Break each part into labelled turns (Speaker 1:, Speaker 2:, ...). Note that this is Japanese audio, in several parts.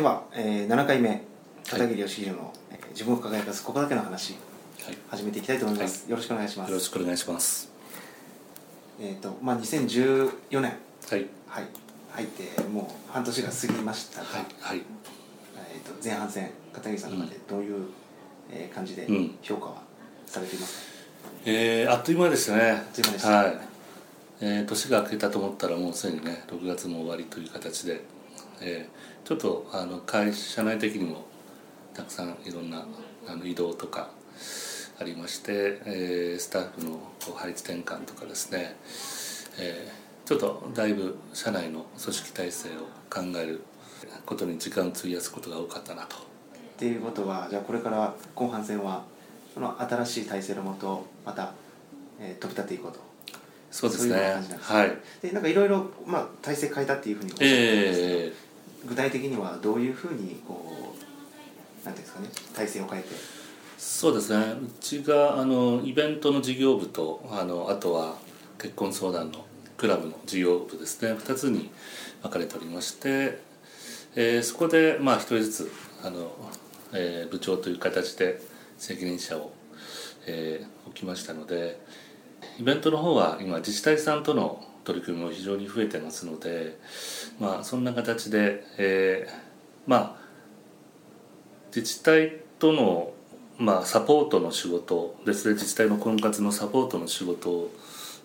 Speaker 1: では、えー、7回目片桐義弘の、えー自分を輝かすここだけの話
Speaker 2: はい、
Speaker 1: 始めていきたいと思います、よろしくお願いします。
Speaker 2: よろしくお願いします。
Speaker 1: えっ、とまあ2014年。
Speaker 2: はい、
Speaker 1: はい。入ってもう半年が過ぎましたが、
Speaker 2: はい、はい。
Speaker 1: えー、と前半戦片桐さんの中でどういう、えー感じで
Speaker 2: うん。
Speaker 1: 評価はされていますか、
Speaker 2: えー、あっという間でしたね。あ
Speaker 1: っという間でした。
Speaker 2: はい。えー、年が明けたと思ったらもうすでにね、6月も終わりという形で、えー、ちょっとあの会社内的にもたくさんいろんなあの移動とかありまして、えー、スタッフのこう配置転換とかですね、えー、ちょっとだいぶ社内の組織体制を考えることに時間を費やすことが多かったなと。
Speaker 1: っていうことはじゃあこれから後半戦はその新しい体制のもとまた、えー飛び立っていこうと
Speaker 2: そうですね。
Speaker 1: そういう
Speaker 2: はい。
Speaker 1: でなんかいろいろまあ体制変えたっていうふうにおっしゃってたんですけど、
Speaker 2: えー
Speaker 1: 具体的にはどういうふうにこうなんていうんですかね体制を変えて？
Speaker 2: そうですね。うちがあのイベントの事業部とあのあとは結婚相談のクラブの事業部ですね。2つに分かれておりまして、えーそこでまあ一人ずつあの、えー部長という形で責任者を、えー置きましたのでイベントの方は今自治体さんとの取り組みも非常に増えてますのでまあそんな形で、えーまあ自治体との、まあ、サポートの仕事ですね。自治体の婚活のサポートの仕事を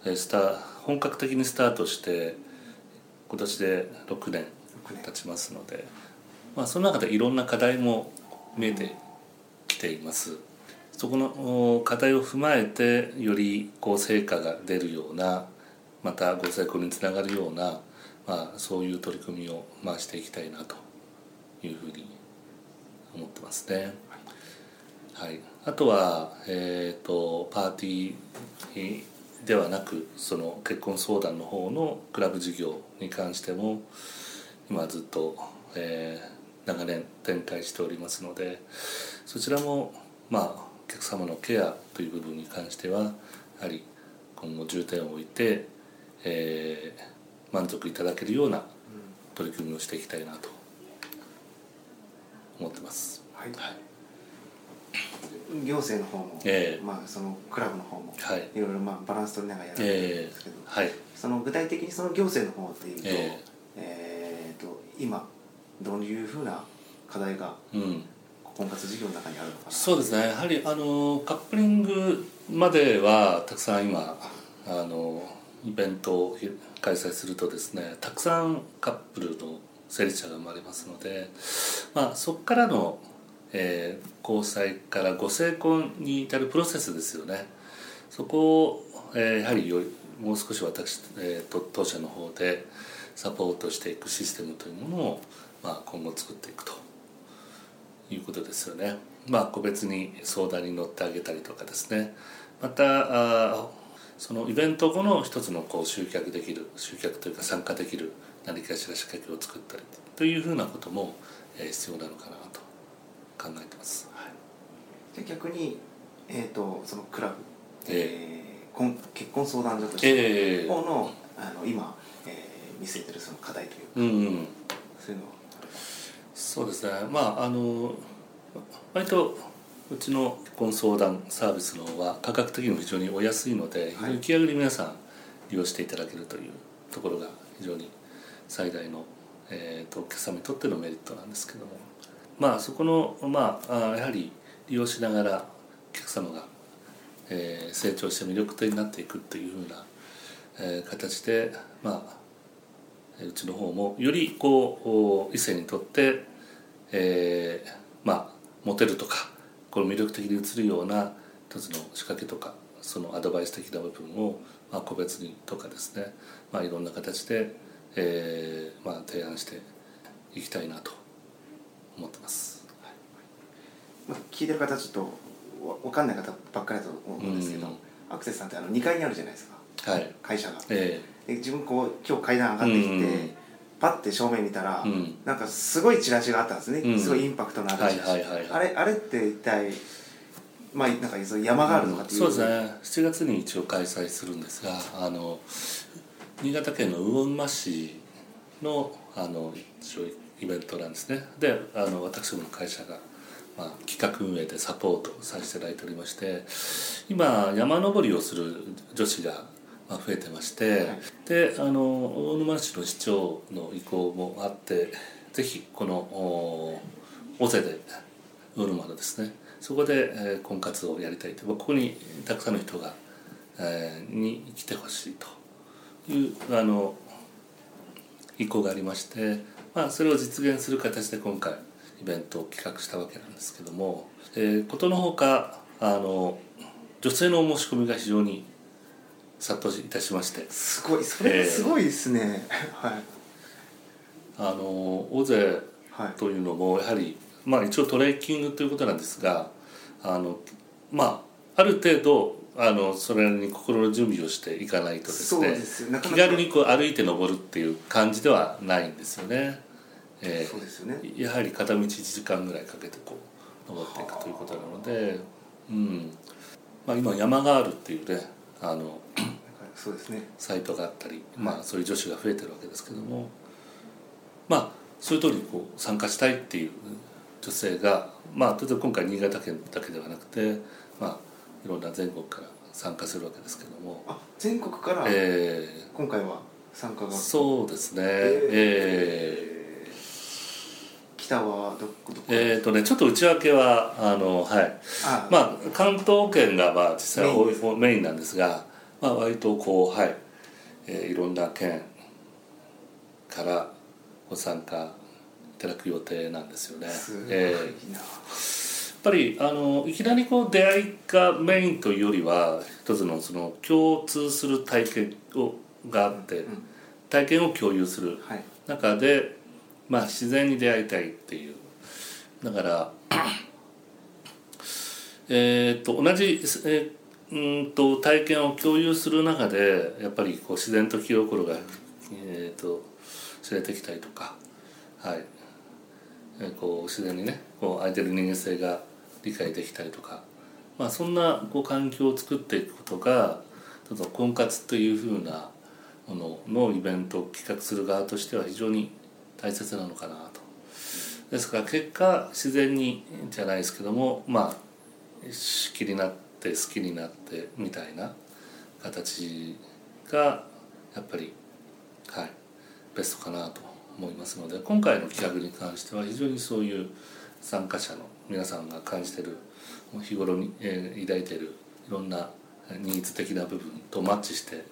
Speaker 2: えースタ本格的にスタートして今年で6年
Speaker 1: 6年。
Speaker 2: 経ちますので、まあ、その中でいろんな課題も見えてきています。そこのお課題を踏まえてよりこう成果が出るようなまたご成功につながるような、まあ、そういう取り組みを回していきたいなというふうに思ってますね。はい、あとは、えー、とパーティーではなくその結婚相談の方のクラブ事業に関しても今ずっと、えー長年展開しておりますのでそちらもまあお客様のケアという部分に関してはやはり今後重点を置いて、えー満足いただけるような取り組みをしていきたいなと思ってます。
Speaker 1: はい。
Speaker 2: はい。
Speaker 1: 行政の方も、
Speaker 2: ええ。
Speaker 1: まあ、そのクラブの方も、
Speaker 2: はい。
Speaker 1: いろいろまあバランス取りながらやられてるんですけど、
Speaker 2: はい。
Speaker 1: その具体的にその行政の方っていうと,、
Speaker 2: え
Speaker 1: え。ーと今どういうふうな課題が
Speaker 2: うん。
Speaker 1: 婚活事業の中にあるのかな
Speaker 2: そうですね。やはりあのカップリングまではたくさん今あのイベントを開催するとですねたくさんカップルの成立者が生まれますので、まあ、そこからの、えー交際からご成婚に至るプロセスですよねそこを、えーやはりよりもう少し私、えーと当社の方でサポートしていくシステムというものを、まあ、今後作っていくということですよね。まあ個別に相談に乗ってあげたりとかですね。またあそのイベント後の一つのこう集客できる集客というか参加できる何かしら仕掛けを作ったりというふうなことも、えー必要なのかなと考えてます。はい、
Speaker 1: で逆に、えー、とそのクラブ、
Speaker 2: え
Speaker 1: えー婚結婚相談所として
Speaker 2: ええ
Speaker 1: 方のあの今、えー見据えてるその課題というか、
Speaker 2: うんうん。
Speaker 1: そういうのは
Speaker 2: そうですね。まああの割とうちの結婚相談サービスの方は価格的にも非常にお安いので、非常に気軽に皆さん利用していただけるというところが非常に最大の、えー、とお客様にとってのメリットなんですけども、まあそこのまああやはり利用しながらお客様が、えー成長して魅力的になっていくっていうふうな、えー形でまあうちの方もよりこう異性にとって、えーまあモテるとかこの魅力的に映るような一つの仕掛けとかそのアドバイス的な部分を、まあ、個別にとかですね、まあ、いろんな形で、えーまあ、提案していきたいなと思ってます。
Speaker 1: まあ、聞いてる方ちょっとわ分かんない方ばっかりだと思うんですけど、
Speaker 2: うん
Speaker 1: アクセスさんってあの2階にあるじゃないですか。
Speaker 2: はい、
Speaker 1: 会社が。
Speaker 2: え
Speaker 1: で自分こう今日階段上がってきて、
Speaker 2: うん
Speaker 1: パッて正面見たら、
Speaker 2: うん。
Speaker 1: なんかすごいチラシがあったんですね、
Speaker 2: うん。
Speaker 1: すごいインパクトのあるチラシ、
Speaker 2: はいはいはいはい。
Speaker 1: あれあれって一体まあなんかそういう山があるのかっていう、
Speaker 2: そうですね。7月に一応開催するんですがあの新潟県の魚沼市のあの一応イベントなんですね。であの私どもの会社が、まあ、企画運営でサポートさせていただいておりまして今山登りをする女子がまあ増えてまして、
Speaker 1: はい
Speaker 2: であの大沼市の市長の意向もあってぜひこの尾瀬で大沼のですねそこで、えー婚活をやりたいと。ここにたくさんの人が、えーに来てほしいと。いうあの意向がありまして、まあ、それを実現する形で今回イベントを企画したわけなんですけども、えーことのほかあの女性のお申し込みが非常に殺到いたしまして。
Speaker 1: すごい。それがすごいですね、はい。
Speaker 2: あの大勢
Speaker 1: はい。
Speaker 2: というのもやはり、まあ、一応トレッキングということなんですがあのまあある程度あのそれに心の準備をしていかないとですね
Speaker 1: ですよ。なかなか
Speaker 2: 気軽にこう歩いて登るっていう感じではないんですよね。えー
Speaker 1: そうですよね。
Speaker 2: やはり片道1時間ぐらいかけてこう登っていくということなので、うん。まあ、今山があるっていうねあの
Speaker 1: そうですね。
Speaker 2: サイトがあったり、まあ、そういう女子が増えてるわけですけどもまあそういう通りこう参加したいっていう女性がまあ例えば今回新潟県だけではなくて、まあ、いろんな全国から参加するわけですけども、
Speaker 1: あ全国から
Speaker 2: え
Speaker 1: 今回は参加が、
Speaker 2: ーそうですね。
Speaker 1: え
Speaker 2: え。ー
Speaker 1: 北はどこどこ？
Speaker 2: えーとね、ちょっと内訳はあの、はい。
Speaker 1: あ。
Speaker 2: まあ、関東圏がまあ実際多い
Speaker 1: メイン
Speaker 2: なんですが、まあ、割とこうはい、えーいろんな県からご参加いただく予定なんですよね。
Speaker 1: す
Speaker 2: え
Speaker 1: な、
Speaker 2: ーやっぱりあのいきなりこう出会いがメインというよりは一つのその共通する体験をがあって、
Speaker 1: うん。
Speaker 2: 体験を共有する
Speaker 1: はい。
Speaker 2: 中で、まあ、自然に出会いたいっていう。だから えー、と同じ、えーうーんと体験を共有する中でやっぱりこう自然と気心が、えー、と知れてきたりとか、はい。えーこう自然にねこう相手の人間性が理解できたりとか、まあ、そんなこう環境を作っていくことがちょっと婚活というふうなもののイベントを企画する側としては非常に大切なのかなと。ですから結果自然にじゃないですけどもまあ好きになって好きになってみたいな形がやっぱりはいベストかなと思いますので今回の企画に関しては非常にそういう参加者の皆さんが感じてる日頃に、えー抱いてるいろんなニーズ的な部分とマッチして、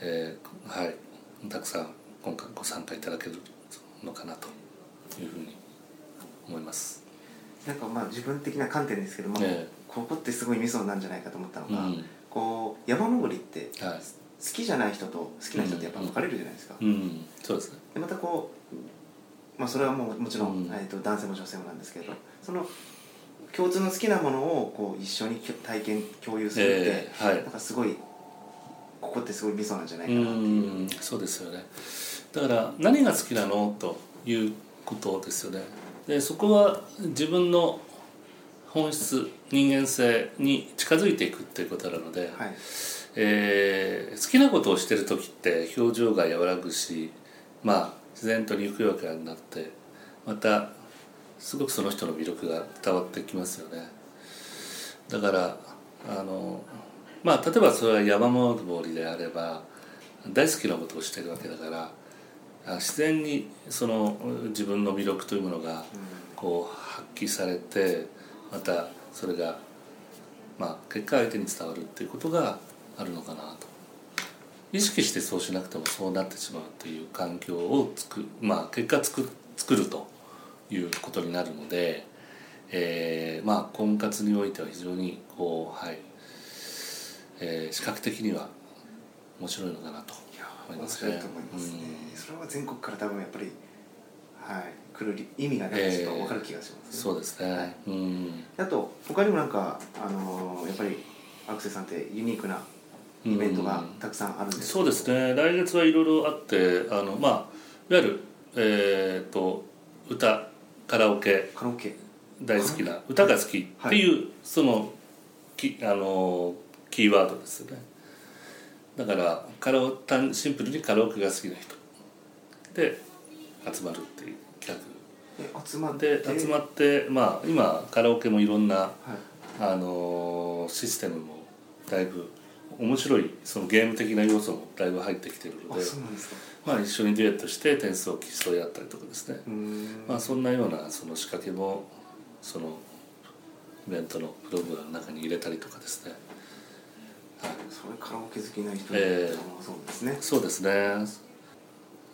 Speaker 2: えーはいたくさん今回ご参加いただけるのかなというふうに思います。
Speaker 1: なんかまあ自分的な観点ですけども、
Speaker 2: え
Speaker 1: ここってすごいミソなんじゃないかと思ったのが、
Speaker 2: うん。
Speaker 1: こう山登りって
Speaker 2: はい。
Speaker 1: 好きじゃない人と好きな人ってやっぱ分かれるじゃないですか、
Speaker 2: うん、そうですね。
Speaker 1: でまたこう、まあ、それはもうもちろん、
Speaker 2: うん。
Speaker 1: えー、と男性も女性もなんですけどその共通の好きなものをこう一緒に体験共有するって、
Speaker 2: えーはい。
Speaker 1: なんかすごいここってすごいミソなんじゃないうかなっていう、
Speaker 2: ん、そうですよね。だから何が好きなの？ということですよね。で、そこは自分の本質、人間性に近づいていくっていうことなので、
Speaker 1: はい
Speaker 2: えー好きなことをしてる時って表情が和らぐし、まあ自然とにくやかになって、またすごくその人の魅力が伝わってきますよね。だからあのまあ例えばそれは山登りであれば大好きなことをしてるわけだからあ自然にその自分の魅力というものがこう発揮されてまたそれがまあ結果相手に伝わるっていうことがあるのかなと。意識してそうしなくてもそうなってしまうという環境をつくまあ結果つく作るということになるので、えまあ婚活においては非常にこうはい、え視覚的には面白いのかなと。思い
Speaker 1: 面
Speaker 2: ますね
Speaker 1: 白いと思いますね、それは全国から多分やっぱりはい来る意味がないちょっと分かる気がしますね、
Speaker 2: そうですね、
Speaker 1: はい。
Speaker 2: うん。
Speaker 1: あと他にもなんかあのーやっぱりアクセさんってユニークなイベントがたくさんあるんです
Speaker 2: そうですね。来月はいろいろあってあのまあいわゆるえっ、と歌カラオケ。
Speaker 1: カラオケ。
Speaker 2: 大好きな歌が好きっていう、そのきあのキーワードですよねだからカラオ単シンプルにカラオケが好きな人で集まるっていう企画。
Speaker 1: え集まって？
Speaker 2: で集まってまあ今カラオケもいろんな、
Speaker 1: はい。
Speaker 2: あのーシステムもだいぶ面白いそのゲーム的な要素もだいぶ入ってきてるの
Speaker 1: あ
Speaker 2: で、まあ、一緒にデュエットして点数を競い合ったりとかですね、まあ、そんなようなその仕掛けもそのイベントのプログラムの中に入れたりとかですね
Speaker 1: それカラオケ好きな人そうですね。
Speaker 2: そうですね。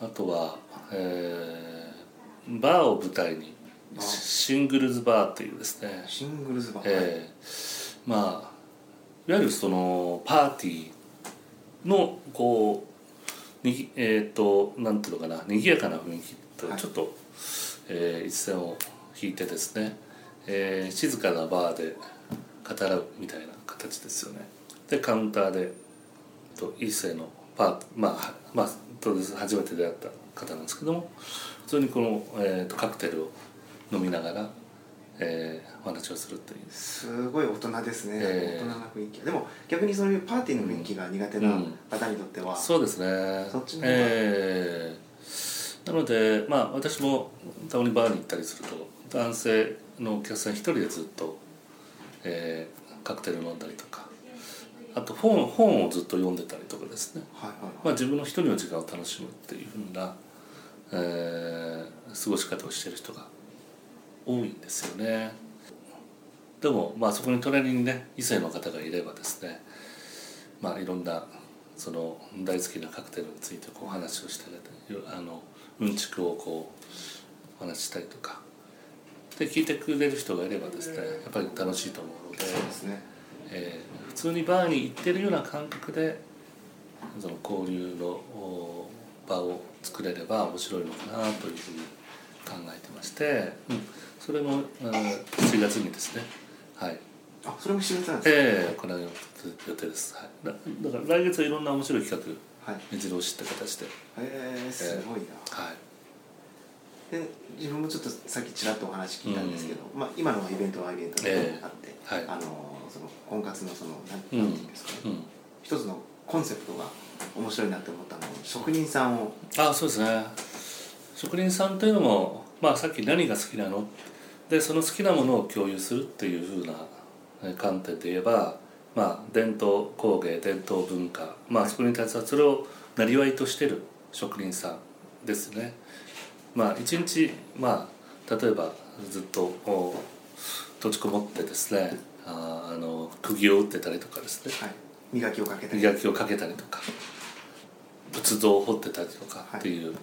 Speaker 2: あとは、えーバーを舞台に
Speaker 1: あ
Speaker 2: シングルズバーっていうですね。
Speaker 1: シングルズバー、
Speaker 2: えーまあいわゆるそのパーティーのこうにぎえっ、となんていうのかな賑やかな雰囲気と
Speaker 1: はい。
Speaker 2: ちょっと、えー一線を引いてですね、えー静かなバーで語らうみたいな形ですよねでカウンターでと一世のパーまあはまあ当然初めて出会った方なんですけども普通にこの、えーとカクテルを飲みながら、えーお話をするっていう。
Speaker 1: すごい大人ですね、
Speaker 2: ええ
Speaker 1: 大人な雰囲気。でも逆にそういうパーティーの雰囲気が苦手な方にとっては、
Speaker 2: そうですね。
Speaker 1: そっちの方が。
Speaker 2: えー。なのでまあ私もたまにバーに行ったりすると男性のお客さん一人でずっと、えーカクテル飲んだりとかあと本本をずっと読んでたりとかですね、
Speaker 1: はいはい
Speaker 2: まあ、自分の一人の時間を楽しむっていうふうな、えー過ごし方をしてる人が多いんですよね。でもまあそこに隣にね異性の方がいればですねまあいろんなその大好きなカクテルについてこう話をしてあのうんちくをこうお話ししたりとか。で聞いてくれる人がいればですねやっぱり楽しいと思うので。
Speaker 1: そうですね
Speaker 2: えー普通にバーに行ってるような感覚でその交流のお場を作れれば面白いのかなというふうに考えてまして、うん、それもあー7月にですね。はい。
Speaker 1: あそれも7月なんですか、
Speaker 2: えー行う予定です、はい、だだから来月はいろんな面白い企画
Speaker 1: はい。
Speaker 2: 目白押しって形で。
Speaker 1: へえすごいな、
Speaker 2: はい
Speaker 1: で自分もちょっとさっきちらっとお話聞いたんですけど、まあ、今のはイベントはイベントであって、
Speaker 2: ええ。はい
Speaker 1: あのその婚活のそのなん
Speaker 2: うん
Speaker 1: なんていうんですかね、
Speaker 2: うん。
Speaker 1: 一つのコンセプトが面白いなって思ったのは職人さんを。
Speaker 2: あそうですね。職人さんというのも、まあ、さっき何が好きなの？でその好きなものを共有するっていうふうなえー観点で言えば、まあ、伝統工芸伝統文化、まあ、そこに携わるそれをなりわいとしてる職人さんですね。まあ、一日、まあ、例えばずっと閉じこもってですねあーあの釘を打ってたりとかですね。
Speaker 1: はい、磨きをかけたり。
Speaker 2: 磨きをかけたりとか仏像を彫ってたりとかっていう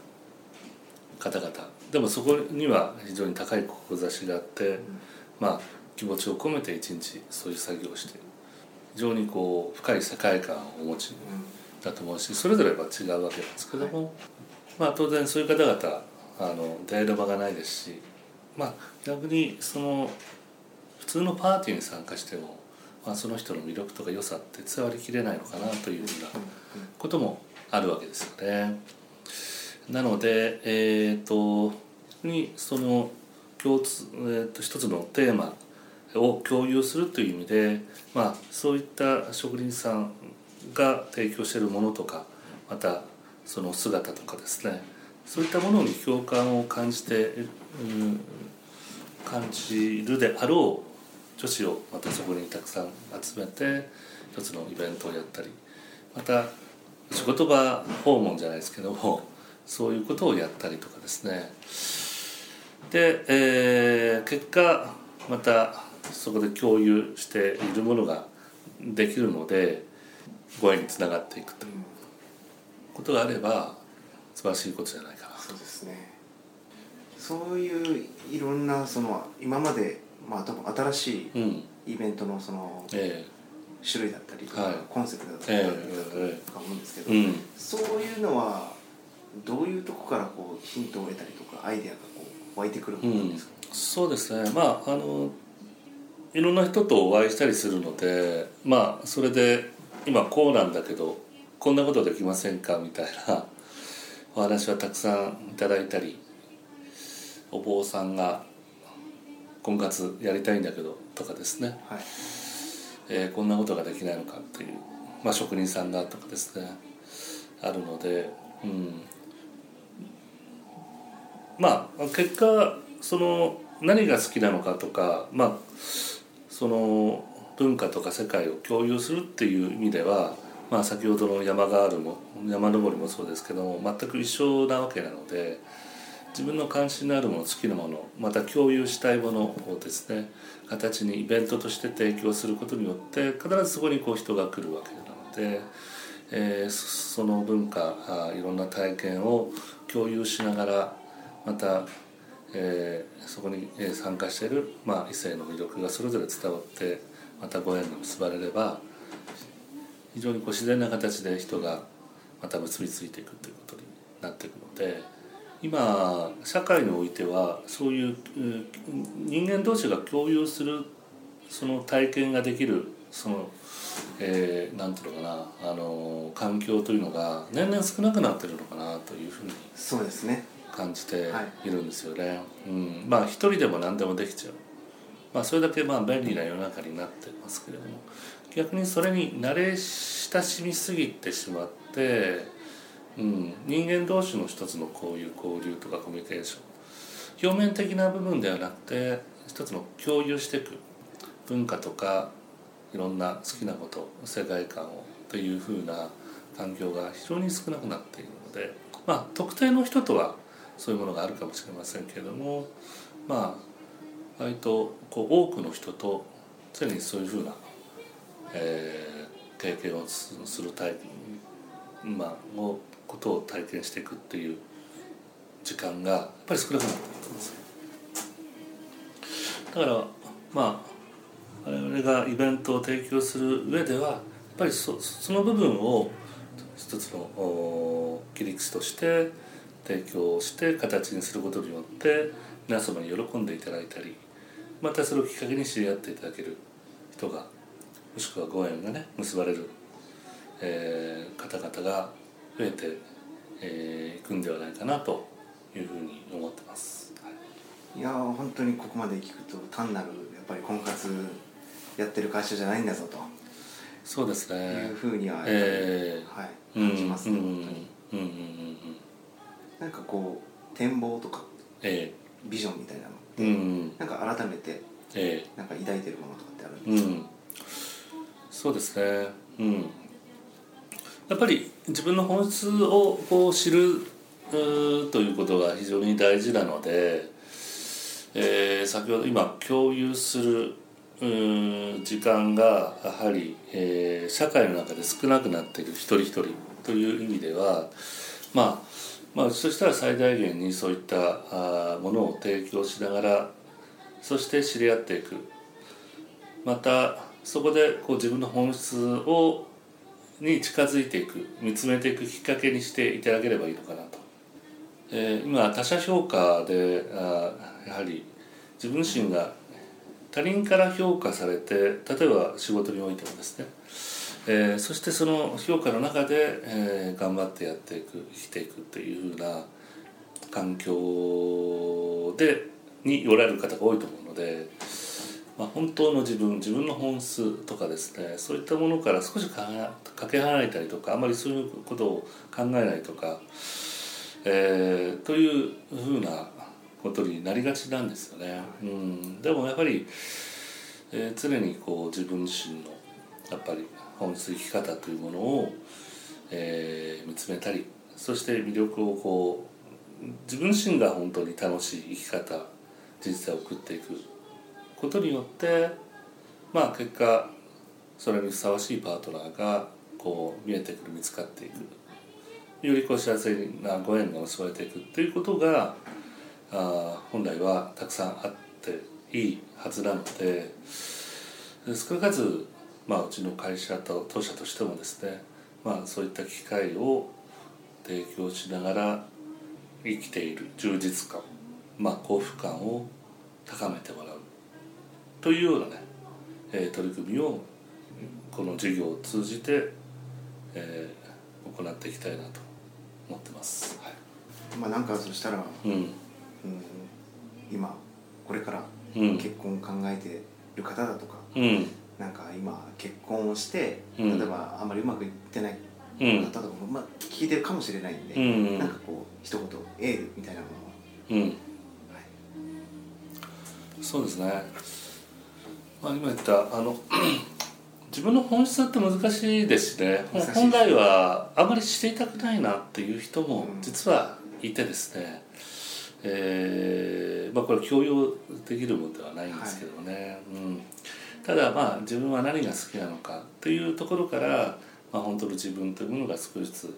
Speaker 2: 方々、でもそこには非常に高い志があって、まあ気持ちを込めて一日そういう作業をして非常にこう深い世界観をお持ち
Speaker 1: う
Speaker 2: だと思うしそれぞれは違うわけなんですけども、まあ当然そういう方々あの出会える場がないですしまあ逆にその普通のパーティーに参加しても、まあ、その人の魅力とか良さって伝わりきれないのかなというふうなこともあるわけですよね。なのでえっ、と逆にその共通、えー、と一つのテーマを共有するという意味で、まあ、そういった職人さんが提供しているものとかまたその姿とかですねそういったものに共感を感じて、うん、感じるであろう女子をまたそこにたくさん集めて一つのイベントをやったりまた仕事場訪問じゃないですけどもそういうことをやったりとかですね。で、えー結果またそこで共有しているものができるのでご縁につながっていくということがあれば素晴らしいことじゃないかな
Speaker 1: そうですね。そういういろんなその今までまあ多分新しい
Speaker 2: うん。
Speaker 1: イベントのその
Speaker 2: え
Speaker 1: 種類だったりとか、
Speaker 2: はい。
Speaker 1: コンセプトだったりとか思うんですけど、
Speaker 2: えうん。
Speaker 1: そういうのはどういうとこからこうヒントを得たりとかアイデアがこう湧いてくるものですか、
Speaker 2: そうですね。まああのいろんな人とお会いしたりするのでまあそれで今こうなんだけどこんなことできませんかみたいなお話はたくさんいただいたりお坊さんが婚活やりたいんだけどとかですね、
Speaker 1: はい。
Speaker 2: えーこんなことができないのかっていう、まあ、職人さんがとかですねあるので、うん、まあ結果その何が好きなのかとかまあその文化とか世界を共有するっていう意味では、まあ、先ほどの山ガールも山登りもそうですけども全く一緒なわけなので自分の関心のあるもの好きなものまた共有したいものをですね形にイベントとして提供することによって必ずそこにこう人が来るわけなので、えーその文化あいろんな体験を共有しながらまた、えーそこに参加している、まあ、異性の魅力がそれぞれ伝わってまたご縁が結ばれれば非常にこう自然な形で人がまた結びついていくということになっていくので今社会においてはそういううん人間同士が共有するその体験ができるその、えーなんていうのかなあの環境というのが年々少なくなってるのかなというふうに
Speaker 1: そうですね
Speaker 2: 感じているんですよね。うん、まあ一人でも何でもできちゃう。まあそれだけまあ便利な世の中になってますけれども、逆にそれに慣れ親しみすぎてしまって、うん、人間同士の一つのこういう交流とかコミュニケーション、表面的な部分ではなくて一つの共有していく文化とかいろんな好きなこと世界観をというふうな環境が非常に少なくなっているのでまあ特定の人とはそういうものがあるかもしれませんけれどもまあ割とこう多くの人と常にそういうふうな、えー経験をする体まあをことを体験していくっていう時間がやっぱり少なくなっていくんですよだからまあ我々がイベントを提供する上ではやっぱりそその部分を一つの切り口として提供して形にすることによって皆様に喜んでいただいたりまたそれをきっかけに知り合っていただける人がもしくはご縁がね結ばれる、えー方々が増えて、えーいくんではないかなというふうに思ってます。はい。
Speaker 1: いやー本当にここまで聞くと単なるやっぱり婚活やってる会社じゃないんだぞと。
Speaker 2: そうです
Speaker 1: い
Speaker 2: ね
Speaker 1: う。ふうには、
Speaker 2: え
Speaker 1: はい、
Speaker 2: うん
Speaker 1: 感じますね、
Speaker 2: うんうん
Speaker 1: 本当に
Speaker 2: うんうん。うんうん
Speaker 1: なんかこう展望とか
Speaker 2: え
Speaker 1: ビジョンみたいなの
Speaker 2: えうん
Speaker 1: なんか改めて
Speaker 2: え
Speaker 1: なんか抱いてるものとかってあるん
Speaker 2: え
Speaker 1: ですか、
Speaker 2: うんそうですね。うん。やっぱり自分の本質をこう知るということが非常に大事なので、えー先ほど今共有するう時間がやはり、えー社会の中で少なくなっている一人一人という意味ではまあまあうちとしては最大限にそういったあものを提供しながらそして知り合っていく。またそこでこう自分の本質をに近づいていく見つめていくきっかけにしていただければいいのかなと、えー今他者評価であやはり自分自身が他人から評価されて例えば仕事においてもですね、えーそしてその評価の中で、えー頑張ってやっていく生きていくっていうふうな環境でにおられる方が多いと思うので、まあ、本当の自分自分の本質とかですねそういったものから少しかかけ離れたりとかあまりそういうことを考えないとか、えーというふうなことになりがちなんですよね。うん、でもやっぱり、えー常にこう自分自身のやっぱり本質生き方というものを、えー見つめたりそして魅力をこう自分自身が本当に楽しい生き方人生を送っていくことによってまあ結果それにふさわしいパートナーがこう見えてくる見つかっていく。よりこう幸せなご縁が結ばれていくっていうことがあ本来はたくさんあっていいはずなので少なからず、まあ、うちの会社と当社としてもですね、まあ、そういった機会を提供しながら生きている充実感、まあ、幸福感を高めてもらう。というようなね、えー取り組みをこの授業を通じて、えー行っていきたいなと思ってます。はい。
Speaker 1: まあなんかそしたら、
Speaker 2: うん。
Speaker 1: うん、今これから
Speaker 2: うん。
Speaker 1: 結婚を考えてる方だとか、
Speaker 2: うん。
Speaker 1: なんか今結婚をして、
Speaker 2: うん。
Speaker 1: 例えばあんまりうまくいってない
Speaker 2: うん。
Speaker 1: 方とかも、まあ、聞いてるかもしれないんで、
Speaker 2: うん。
Speaker 1: なんかこう一言エールみたいなものを、
Speaker 2: うん。
Speaker 1: はい、
Speaker 2: そうですね、まあ、今言ったあの 自分の本質って難しいですしね。本来はあまりしていたくないなっていう人も実はいてですね、えーまあ、これ強要できるものではないんですけどね、うん、ただまあ自分は何が好きなのかっていうところから、まあ、本当の自分というものが少しずつ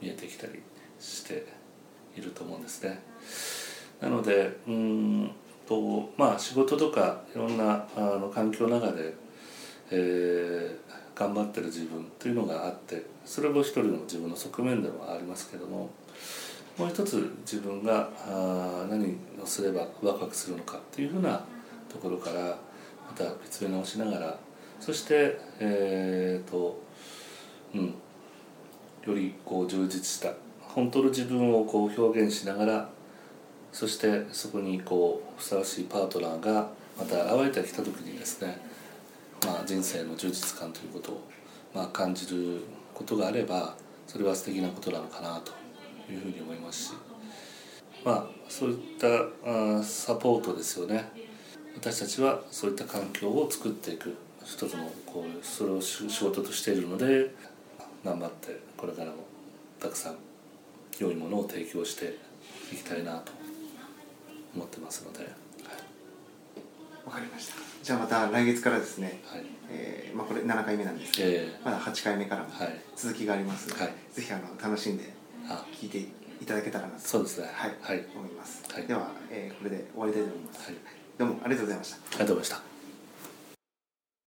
Speaker 2: 見えてきたりしていると思うんですね。なのでうーんとまあ仕事とかいろんなあの環境の中で、えー頑張ってる自分というのがあってそれも一人の自分の側面でもありますけどももう一つ自分があ何をすればワクワクするのかっていうふうなところからまた見つめ直しながらそしてえーとうんよりこう充実した本当の自分をこう表現しながらそしてそこにこうふさわしいパートナーがまた現れてきた時にですね、まあ、人生の充実感ということを、まあ、感じることがあればそれは素敵なことなのかなというふうに思いますしまあそういったあサポートですよね。私たちはそういった環境を作っていく。一つのこうそれを仕事としているので頑張ってこれからもたくさん良いものを提供していきたいなと。思ってますので、はい。
Speaker 1: わかりました。じゃあまた来月からですね、
Speaker 2: はい。
Speaker 1: えーまあ、これ7回目なんですけど、
Speaker 2: え
Speaker 1: まだ8回目から続きがありますので、
Speaker 2: はい。
Speaker 1: ぜひあの楽しんで
Speaker 2: あ。
Speaker 1: 聞いていただけたらなと
Speaker 2: そうですね。
Speaker 1: はい、
Speaker 2: はい。
Speaker 1: 思います、
Speaker 2: はい。
Speaker 1: では、えーこれで終わりたいと思います、
Speaker 2: はい。
Speaker 1: どうもありがとうございました。
Speaker 2: ありがとうございました